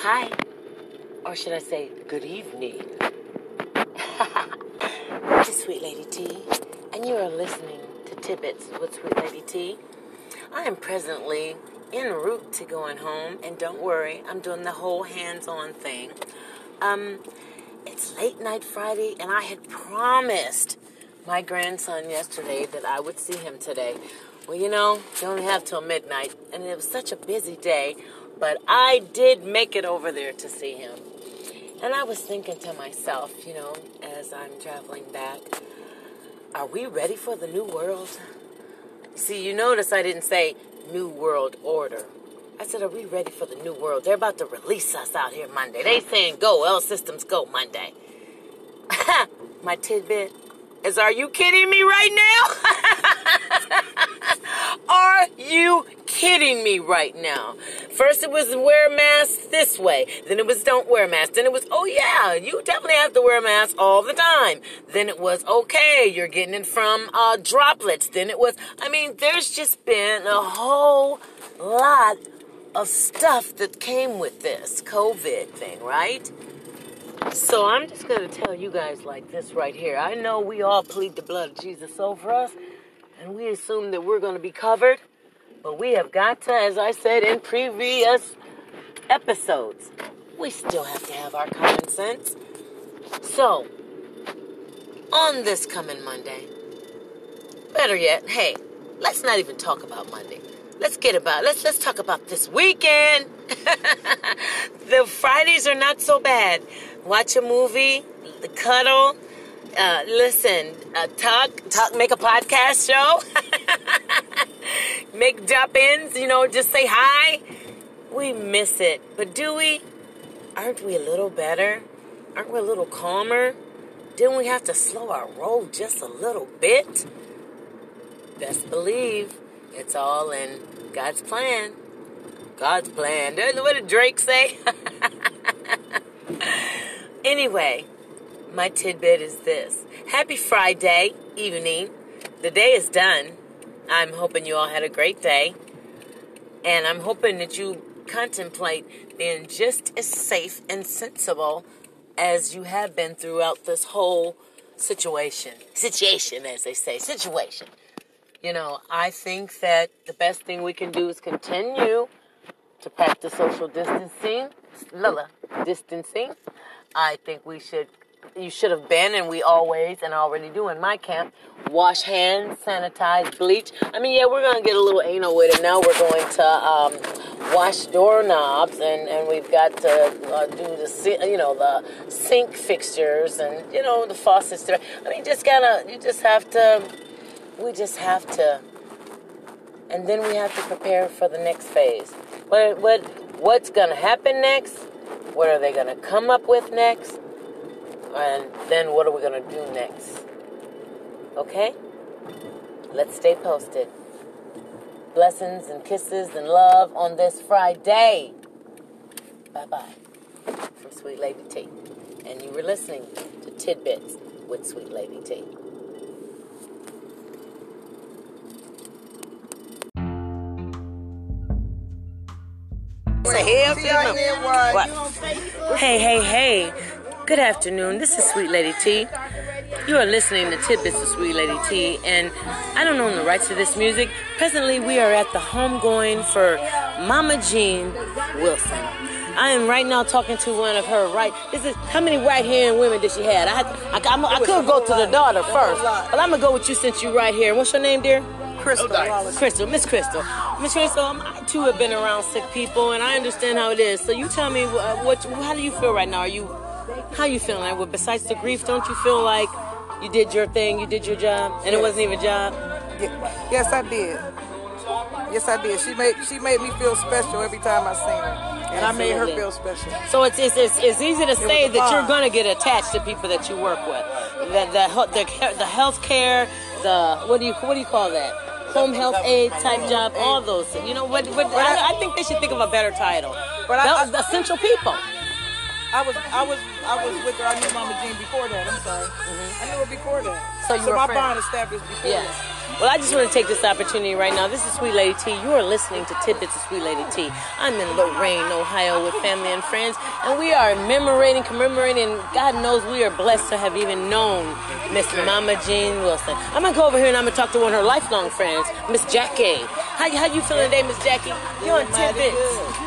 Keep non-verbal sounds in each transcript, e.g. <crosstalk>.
Hi. Or should I say, good evening? <laughs> this is Sweet Lady T, and you are listening to Tidbits with Sweet Lady T. I am presently en route to going home, and don't worry, I'm doing the whole hands on thing. Um, it's late night Friday, and I had promised my grandson yesterday that I would see him today. Well, you know, you only have till midnight, and it was such a busy day, but I did make it over there to see him. And I was thinking to myself, you know, as I'm traveling back, are we ready for the new world? See, you notice I didn't say new world order. I said, are we ready for the new world? They're about to release us out here Monday. They saying go, L systems go Monday. <laughs> My tidbit is, are you kidding me right now? <laughs> Are you kidding me right now? First it was wear a mask this way. Then it was don't wear a mask. Then it was, oh yeah, you definitely have to wear a mask all the time. Then it was, okay, you're getting it from uh, droplets. Then it was, I mean, there's just been a whole lot of stuff that came with this COVID thing, right? So I'm just going to tell you guys like this right here. I know we all plead the blood of Jesus over us and we assume that we're going to be covered. But we have got to, as I said in previous episodes, we still have to have our common sense. So, on this coming Monday, better yet, hey, let's not even talk about Monday. Let's get about let's let's talk about this weekend. <laughs> the Fridays are not so bad. Watch a movie, the cuddle, uh, listen, uh, talk, talk, make a podcast show, <laughs> make drop ins, you know, just say hi. We miss it. But do we? Aren't we a little better? Aren't we a little calmer? Didn't we have to slow our roll just a little bit? Best believe it's all in God's plan. God's plan. What did Drake say? <laughs> anyway, my tidbit is this. Happy Friday evening. The day is done. I'm hoping you all had a great day. And I'm hoping that you contemplate being just as safe and sensible as you have been throughout this whole situation. Situation, as they say. Situation. You know, I think that the best thing we can do is continue to practice social distancing. Lila, distancing. I think we should you should have been, and we always and already do in my camp, wash hands, sanitize, bleach. I mean, yeah, we're gonna get a little anal with it. Now we're going to um, wash doorknobs, and, and we've got to uh, do the you know the sink fixtures and you know the faucets. I mean, just gotta you just have to. We just have to, and then we have to prepare for the next phase. What what what's gonna happen next? What are they gonna come up with next? And then what are we going to do next? Okay? Let's stay posted. Blessings and kisses and love on this Friday. Bye bye. From Sweet Lady T. And you were listening to Tidbits with Sweet Lady T. Hey, hey, hey. Good afternoon. This is Sweet Lady T. You are listening to Tidbits of Sweet Lady T, and I don't own the rights to this music. Presently, we are at the homegoing for Mama Jean Wilson. I am right now talking to one of her right. This is how many right hand women did she have? I had, I, I, I could go to the daughter first, but I'm gonna go with you since you're right here. What's your name, dear? Crystal. Crystal, Miss Crystal. Miss Crystal, I too have been around sick people, and I understand how it is. So you tell me, uh, what? How do you feel right now? Are you how you feeling? Like, well, besides the grief, don't you feel like you did your thing, you did your job, and it wasn't even a job? Yes, I did. Yes, I did. She made she made me feel special every time I seen her, and Absolutely. I made her feel special. So it's it's, it's, it's easy to it say that you're gonna get attached to people that you work with. The the the, the health care, the what do you what do you call that? Home health aid type job, all those. You know what? what I, I, think they should think of a better title. But I, I, essential people. I was I was I was with her. I knew Mama Jean before that. I'm sorry. Mm-hmm. I knew her before that. So you so were my friend. bond established before yes. that. Well, I just want to take this opportunity right now. This is Sweet Lady T. You are listening to Tidbits of Sweet Lady T. I'm in Lorain, Ohio with family and friends, and we are commemorating, commemorating, God knows we are blessed to have even known Miss Mama Jean Wilson. I'm going to go over here and I'm going to talk to one of her lifelong friends, Miss Jackie. How, how you feeling today, Miss Jackie? You on Tidbits.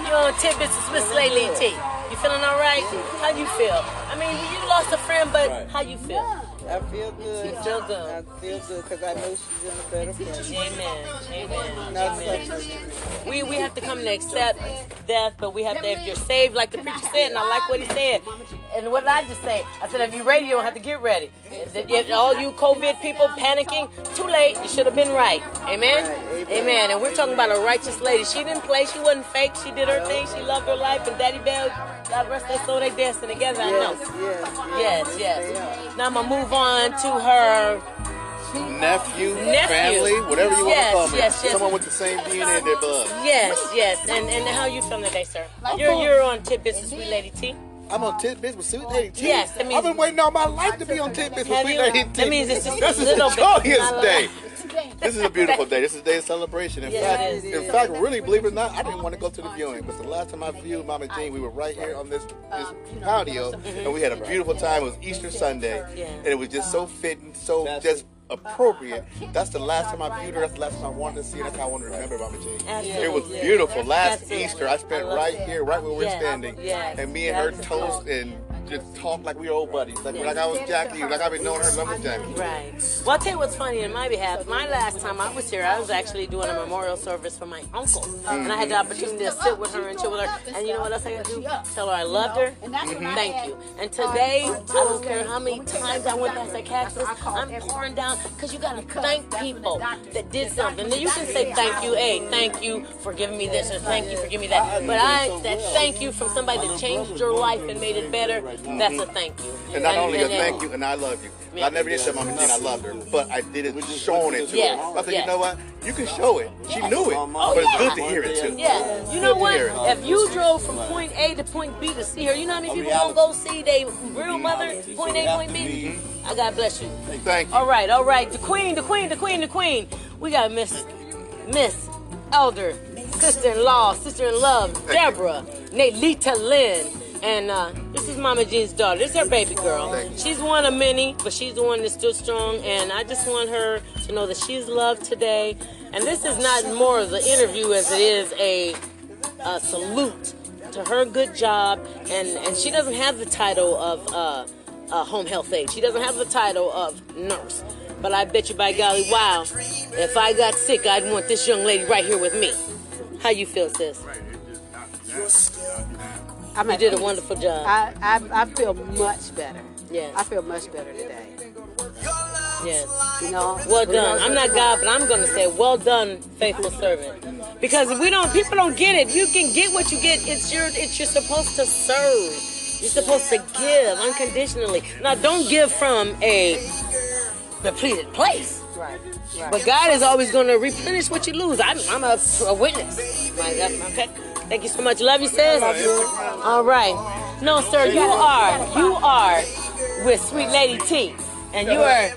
You on Tidbits of Sweet Lady T. Feeling all right? How you feel? I mean, you lost a friend, but how you feel? I feel good. You feel good. I feel good because I know she's in a better place. Amen. Amen. Amen. We we have to come to accept death, but we have to if you're saved, like the preacher said, and I like what he said. And what did I just say? I said if you're ready, you don't have to get ready. If all you COVID people panicking, too late. You should have been right. Amen. Right, amen. Amen. And we're talking about a righteous lady. She didn't play. She wasn't fake. She did her thing. She loved her life. And Daddy Bell, God rest their soul, they dancing together. I know. Yes, yes, Yes, they yes. are. Now I'm gonna move on to her nephew, Nephew. family, whatever you Yes, want to call me. yes, yes. Someone with the same DNA in their blood. Yes, yes. And and how you feeling today, sir? I'm You're fine. you're on tidbits with Sweet Lady T. I'm on tidbits with Sweet Lady T. Yes, that means- I've been waiting all my life to be on tidbits with Have Sweet you? Lady T. That means it's just this a is little a bit- joyous not a day. <laughs> lot. This is a beautiful day. This is a day of celebration. In Yes, fact, in fact, really, believe it or not, I didn't want to go to the viewing because the last time I viewed Mama Jean, we were right here on this, this patio, and we had a beautiful time. It was Easter Sunday, and it was just so fitting, so just uh, uh, appropriate. That's the last time I viewed her. That's the last time I wanted to see her. That's how I want to remember Mama Jean. Absolutely. It was beautiful. Last Absolutely. Easter, I spent I right that. here, right where we're Yes. standing, Yes. and me and her is toast and just talk like we were old buddies, like, like I was Jackie, like I've been knowing her longer Jackie. Right. Well, I'll tell you what's funny in my behalf. My last time I was here, I was actually doing a memorial service for my uncle. And I had the mm-hmm. opportunity to sit with her and chill with her. And you know what else I got to do? Tell her I loved her. Thank you. And today, I don't care how many times I went past that cactus, I'm pouring down because you got to thank people that did something. Now, you can say thank you, hey, thank you for giving me this or thank you for giving me that. But I, that thank you from somebody that changed your life and made it better, that's a thank you. And not only a thank you, and I love you. Yeah. I never did tell Mama Jean I loved her, but I did it showing it to Yes, her. I said, yes. you know what? You can show it. She knew it, but it's good to hear it too. Yeah, you know what? If you drove from point A to point B to see her, you know how many people gonna go see their real mother, point A, point B? I God bless you. Thank you. All right, all right. The queen, the queen, the queen, the queen. We got Miss, Miss, Elder, sister-in-law, sister-in-love, Deborah, Nelita Lynn. And uh, this is Mama Jean's daughter. This is her baby girl. She's one of many, but she's the one that stood strong. And I just want her to know that she's loved today. And this is not more of an interview as it is a, a salute to her good job. And, and she doesn't have the title of uh, uh, home health aide. She doesn't have the title of nurse. But I bet you by golly, wow, if I got sick, I'd want this young lady right here with me. How you feel, sis? I mean, You did a wonderful job. I, I, I feel much better. Yes. I feel much better today. Yes. You know. Well done. I'm not God, but I'm going to say, well done, faithful servant. Because if we don't, people don't get it. You can get what you get. It's your, it's you're supposed to serve. You're supposed to give unconditionally. Now, don't give from a depleted place. Right. Right. But God is always going to replenish what you lose. I'm, I'm a, a witness. My God, okay. Thank you so much. Love you, sis. All right. No, sir, you are, you are with Sweet Lady T. And you are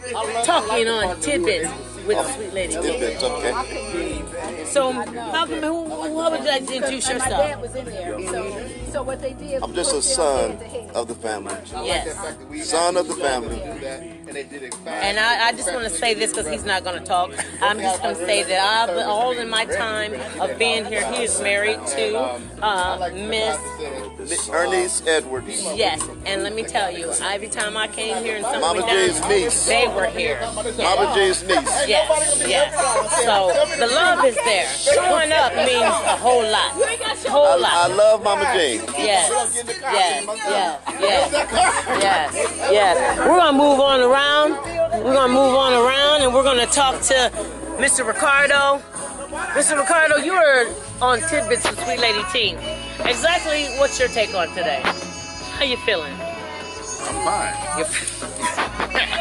talking on tidbits with Sweet Lady T. It's okay. So, Malcolm, who, who would you like to introduce My dad yourself? was in there. So, so what they did. I'm just a son of the family. Yes. Son of the family. And I, I just want to say this because he's not going to talk. I'm just going to say that I've, all in my time of being here, he is married to uh, Miss Ernest Edwards. Yes, and let me tell you, every time I came here and somebody Mama went J's niece. they were here. Mama J's niece. Yes, yes. So the love is there. Showing up means a whole lot. Whole I, I love Mama Jane. Yes, yes, yes, yes, yes, yes. We're gonna move on around. We're gonna move on around, and we're gonna talk to Mr. Ricardo. Mr. Ricardo, you are on tidbits with Sweet Lady T. Exactly, what's your take on today? How you feeling? I'm fine. You're <laughs>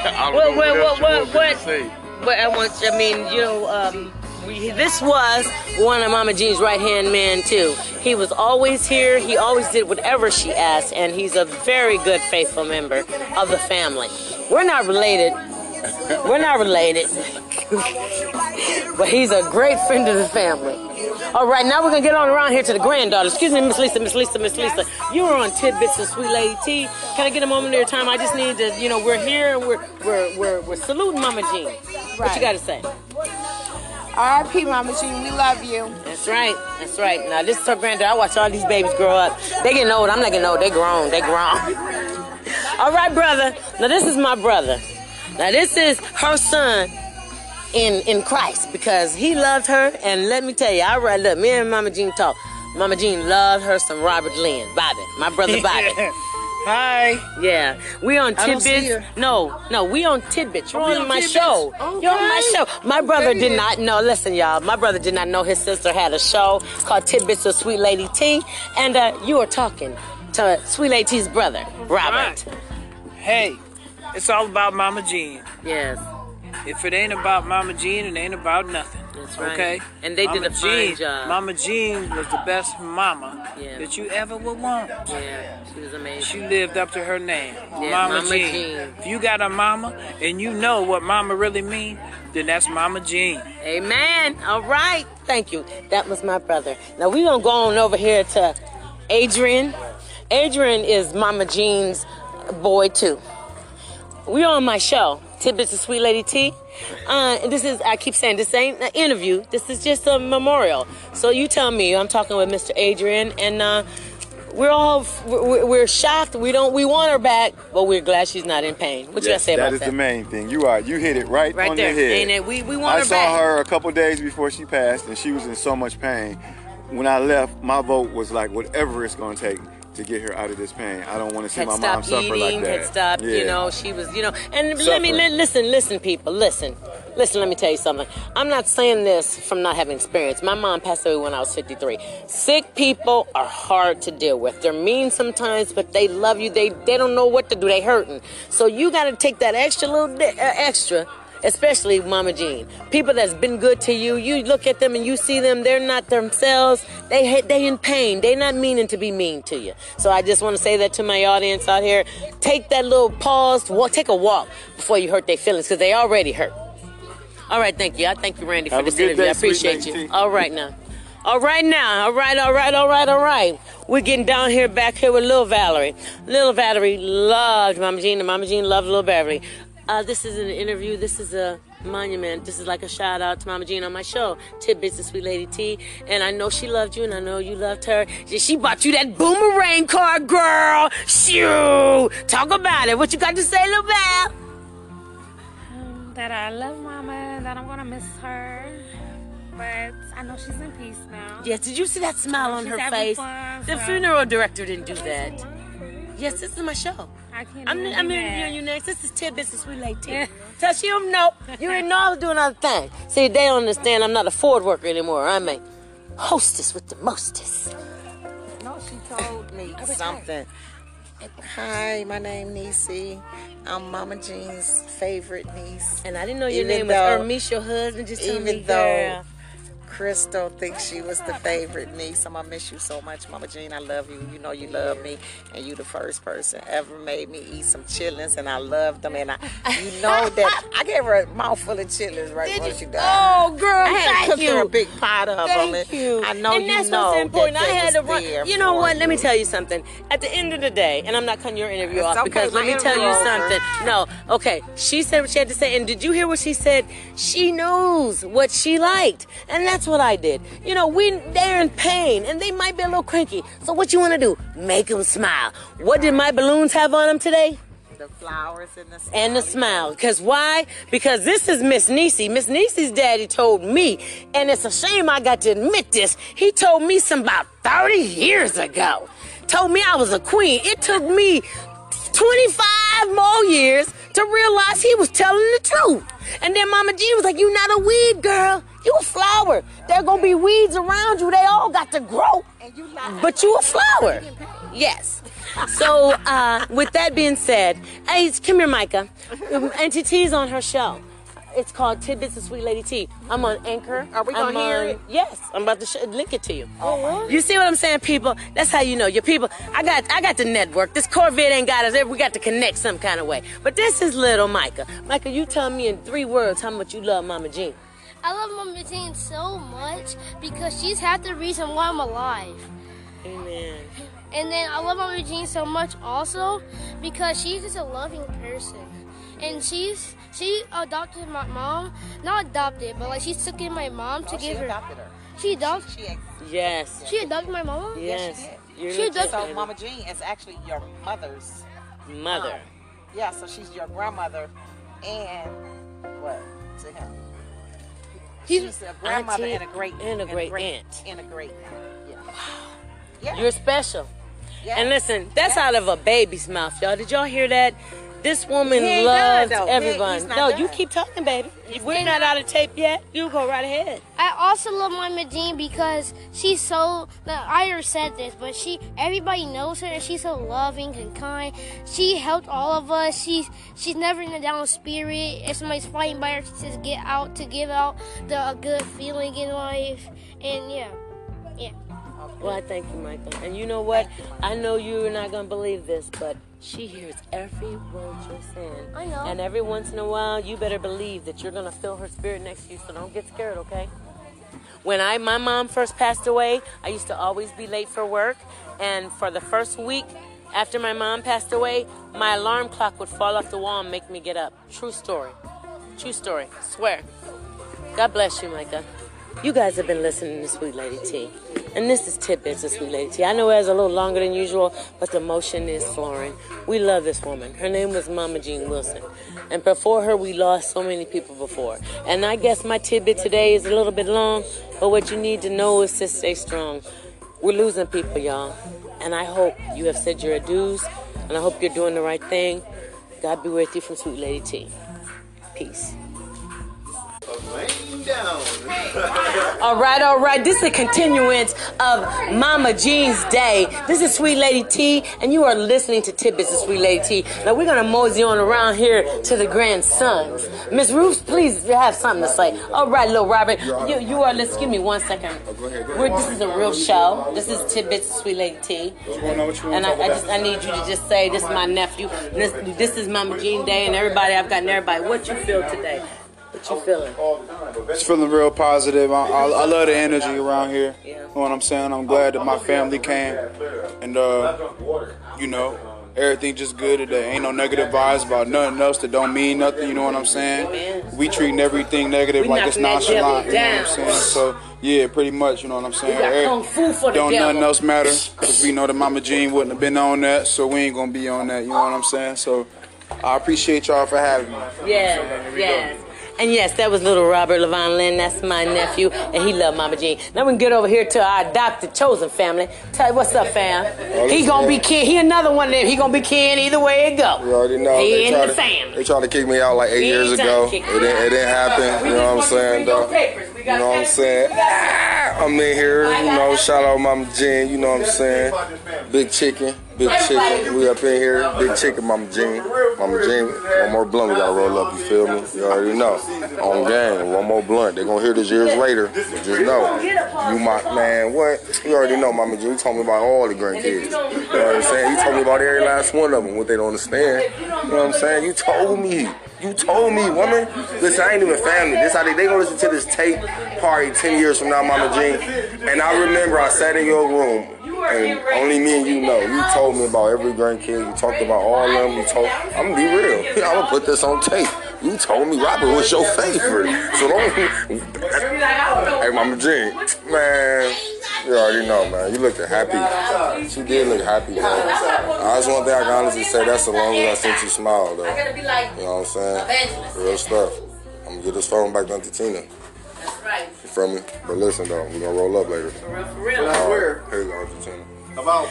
I don't What, know what, else what, you what, want me what, to say. but I want, I mean, you know, um, we, this was one of Mama Jean's right hand men, too. He was always here. He always did whatever she asked, and he's a very good, faithful member of the family. We're not related. We're not related. <laughs> but he's a great friend of the family. All right, now we're gonna get on around here to the granddaughter. Excuse me, Miss Lisa, Miss Lisa, Miss Lisa. You were on tidbits of Sweet Lady T. Can I get a moment of your time? I just need to, you know, we're here and we're we're we're, we're saluting Mama Jean. What you got to say? R.I.P. Mama Jean, we love you. That's right. That's right. Now this is her granddaughter. I watch all these babies grow up. They getting old. I'm not getting old. They grown. They grown. <laughs> all right, brother. Now this is my brother. Now this is her son in in Christ because he loved her. And let me tell you, I read look. Me and Mama Jean talk. Mama Jean loved her some Robert Lynn, Bobby, my brother Bobby. <laughs> Hi. Yeah, we on tidbits. No, no, we on tidbits. You're on on my Tidbits? show. You're on my show. My brother did not know. Listen, y'all. My brother did not know his sister had a show called Tidbits of Sweet Lady T, and uh, you were talking to Sweet Lady T's brother, Robert. Hey, it's all about Mama Jean. Yes, If it ain't about Mama Jean, it ain't about nothing. That's right. Okay? And they did Mama a fine Jean, job. Mama Jean was the best mama Yeah. that you ever would want. yeah, she was amazing. She lived up to her name. Yeah, Mama, Mama Jean. Jean. If you got a mama and you know what mama really mean, then that's Mama Jean. Amen. All right. Thank you. That was my brother. Now we're gonna go on over here to Adrian. Adrian is Mama Jean's boy too. We're on my show, Tidbits of Sweet Lady T. Uh, this is I keep saying this ain't an interview. This is just a memorial. So you tell me. I'm talking with Mr. Adrian, and uh, we're all we're, we're shocked. We don't we want her back, but we're glad she's not in pain. What you gotta say that about is that? the main thing. You are. You hit it right, Right on there, the head. ain't it? We we want I her saw back. her a couple days before she passed, and she was in so much pain. When I left, my vote was like whatever it's going to take to get her out of this pain. I don't want to see had my mom suffer eating, like that. had stopped, you Yeah. know, she was, you know, and let me let, listen, listen, people, listen, listen. Let me tell you something. I'm not saying this from not having experience. My mom passed away when I was 53. Sick people are hard to deal with. They're mean sometimes, but they love you. They they don't know what to do. They hurting. So you got to take that extra little uh, extra. Especially Mama Jean, people that's been good to you. You look at them and you see them; they're not themselves. They hate, they in pain. They not meaning to be mean to you. So I just want to say that to my audience out here. Take that little pause, walk, take a walk before you hurt their feelings because they already hurt. All right, thank you. I thank you, Randy, for Have this interview. day, I appreciate you. All right now. All right now. All right, all right, all right, all right. We're getting down here back here with Little Valerie. Little Valerie loved Mama Jean, and Mama Jean loved Little Valerie. Uh, this is an interview. This is a monument. This is like a shout out to Mama Jean on my show, Tidbits of Sweet Lady T. And I know she loved you, and I know you loved her. She- bought you that boomerang car, girl. Shoo! Talk about it. What you got to say, Lil Val? that I love Mama, that I'm gonna miss her, but I know she's in peace now. Yes, did you see that smile on She's her face? fun, the so- funeral director didn't do that. Yes, this is my show. I can't. I'm, even I'm interviewing you next. This is Tidbits of Sweet Lady T. Yeah. Tell she don't know. You didn't know I was doing other things. See, they don't understand I'm not a Ford worker anymore. I'm a hostess with the mostest. No, she told me <laughs> something. Hi, my name Nisi. I'm Mama Jean's favorite niece. And I didn't know your Even name was though- Ermish, your husband. Just told me, Even though girl. Crystal thinks she was the favorite niece, I'm gonna miss you so much, Mama Jean. I love you. You know you love me, and you the first person ever made me eat some chitlins, and I loved them. And I, you know that <laughs> I gave her a mouthful of chitlins right Did before you? she died. Oh, girl, I had thank cook her a big pot of them. Thank and you. I know and you that's know what's important. that I had to run. You know what? Let me tell you something. At the end of the day, and I'm not cutting your interview It's off okay, because let me tell you over. something. No, okay. She said what she had to say, and did you hear what she said? She knows what she liked, and that's what I did. You know, we they're in pain, and they might be a little cranky. So what you want to do? Make them smile. What did my balloons have on them today? The flowers and the and the smile. Because why? Because this is Miss Nisi. Miss Nisi's daddy told me, and it's a shame I got to admit this. He told me some about 30 years ago. Told me I was a queen. It took me 25 more years to realize he was telling the truth. And then Mama G was like, You not a weed girl. You a flower. There gonna be weeds around you. They all got to grow. But you a flower. Yes. So, uh, with that being said, hey, come here, Micah. Auntie T's on her show. It's called Tidbits of Sweet Lady T. I'm on Anchor. Are we I'm hear on- it? Yes, I'm about to sh- link it to you. Oh, You see what I'm saying, people? That's how you know your people. I got I got the network. This Corvette ain't got us. We got to connect some kind of way. But this is little Micah. Micah, you tell me in three words how much you love Mama Jean. I love Mama Jean so much because she's half the reason why I'm alive. Amen. And then I love Mama Jean so much also because she's just a loving person. And she's she adopted my mom, not adopted, but like she took in my mom to Oh, she give her. She adopted her. She adopted. She, Yes. She adopted my mom. Yes. You're She legit, does- so Mama Jean is actually your mother's Mother. mom. Yeah, so she's your grandmother and what to him? She's a grandmother auntie and a great and a great great aunt. and a great aunt. Yeah. Yeah. You're special. Yeah. And listen, that's out of a baby's mouth, y'all. Did y'all hear that? This woman loves done, everyone. no, done. you keep talking, baby. We're not out of tape yet. You go right ahead. I also love Mama Jean because she's so. I already said this, but she everybody knows her and she's so loving and kind. She helped all of us. She's she's never in a down spirit. If somebody's fighting by her, she just get out to give out the a good feeling in life. And yeah, yeah. Well, I thank you, Michael. And you know what? I know you're not going to believe this, but she hears every word you're saying. I know. And every once in a while, you better believe that you're going to feel her spirit next to you, so don't get scared, okay? When I my mom first passed away, I used to always be late for work, and for the first week after my mom passed away, my alarm clock would fall off the wall and make me get up. True story. True story. Swear. God bless you, Micah. You guys have been listening to Sweet Lady T. And this is Tidbits of Sweet Lady T. I know it was a little longer than usual, but the motion is flooring. We love this woman. Her name was Mama Jean Wilson. And before her, we lost so many people before. And I guess my tidbit today is a little bit long, but what you need to know is to stay strong. We're losing people, y'all. And I hope you have said your adieus, and I hope you're doing the right thing. God be with you from Sweet Lady T. Peace. All right, all right. This is a continuance of Mama Jean's Day. This is Sweet Lady T, and you are listening to Tidbits of Sweet Lady T. Now we're gonna mosey on around here to the grandsons. Miss Ruth, please have something to say. All right, little Robert, you you are. Let's give me one second. We're, this is a real show. This is Tidbits of Sweet Lady T. And I, I just I need you to just say this is my nephew. This, this is Mama Jean Day, and everybody I've gotten everybody. What you feel today? What you feeling? Just feeling real positive. I, I, I love the energy around here. You know what I'm saying? I'm glad that my family came, and uh, you know, everything just good today. Ain't no negative vibes about nothing else that don't mean nothing. You know what I'm saying? We treating everything negative like it's nonchalant. You know what I'm saying? So yeah, pretty much. You know what I'm saying? We Every- kung fu for the don't nothing else matter because we know that Mama Jean wouldn't have been on that, so we ain't gonna be on that. You know what I'm saying? So I appreciate y'all for having me. Yes, yes. And yes, that was little Robert Levon Lynn. That's my nephew, and he loved Mama Jean. Now we can get over here to our adopted chosen family. Tell you what's up, fam. He gonna be kin. He another one of them. He gonna be kin either way it go. You already know. He in the to, family. They tried to kick me out like eight He years ago. It didn't, it didn't happen. You know what I'm saying, though? You know what I'm saying? I'm in here, you know, shout out Mama Jean, you know what I'm saying? Big chicken, big chicken. We up in here, big chicken, Mama Jean. Mama Jean, one more blunt we gotta roll up, you feel me? You already know. On game, one more blunt. They gonna hear this years later, just know. You my, man, what? You already know, Mama Jean. You told me about all the grandkids. You know what I'm saying? You told me about every last one of them, what they don't understand. You know what I'm saying? You told me. You told me, woman. Listen, I ain't even family. This how they, they gonna listen to this tape party 10 years from now, Mama Jean. And I remember I sat in your room and only me and you know. You told me about every grandkid. You talked about all of them. You told I'm gonna be real. I'm gonna put this on tape. You told me Robert was your favorite. So don't Hey Mama Jean, man. You already know, man. You looked happy. She did look happy, man. That's one thing I can honestly say. That's the longest I seen you smile, though. You know what I'm saying? Real stuff. I'm gonna get this phone back down to Tina. Right. You feel me? But listen though, we're gonna roll up later. For real, for real. I swear. Right. Here's Argentina. About.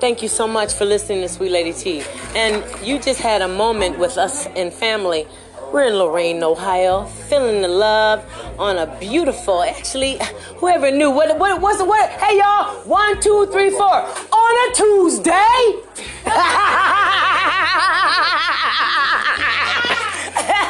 Thank you so much for listening to Sweet Lady T. And you just had a moment with us and family. We're in Lorain, Ohio, feeling the love on a beautiful. Actually, whoever knew what what was? What? Hey y'all, one, two, three, four on a Tuesday. <laughs>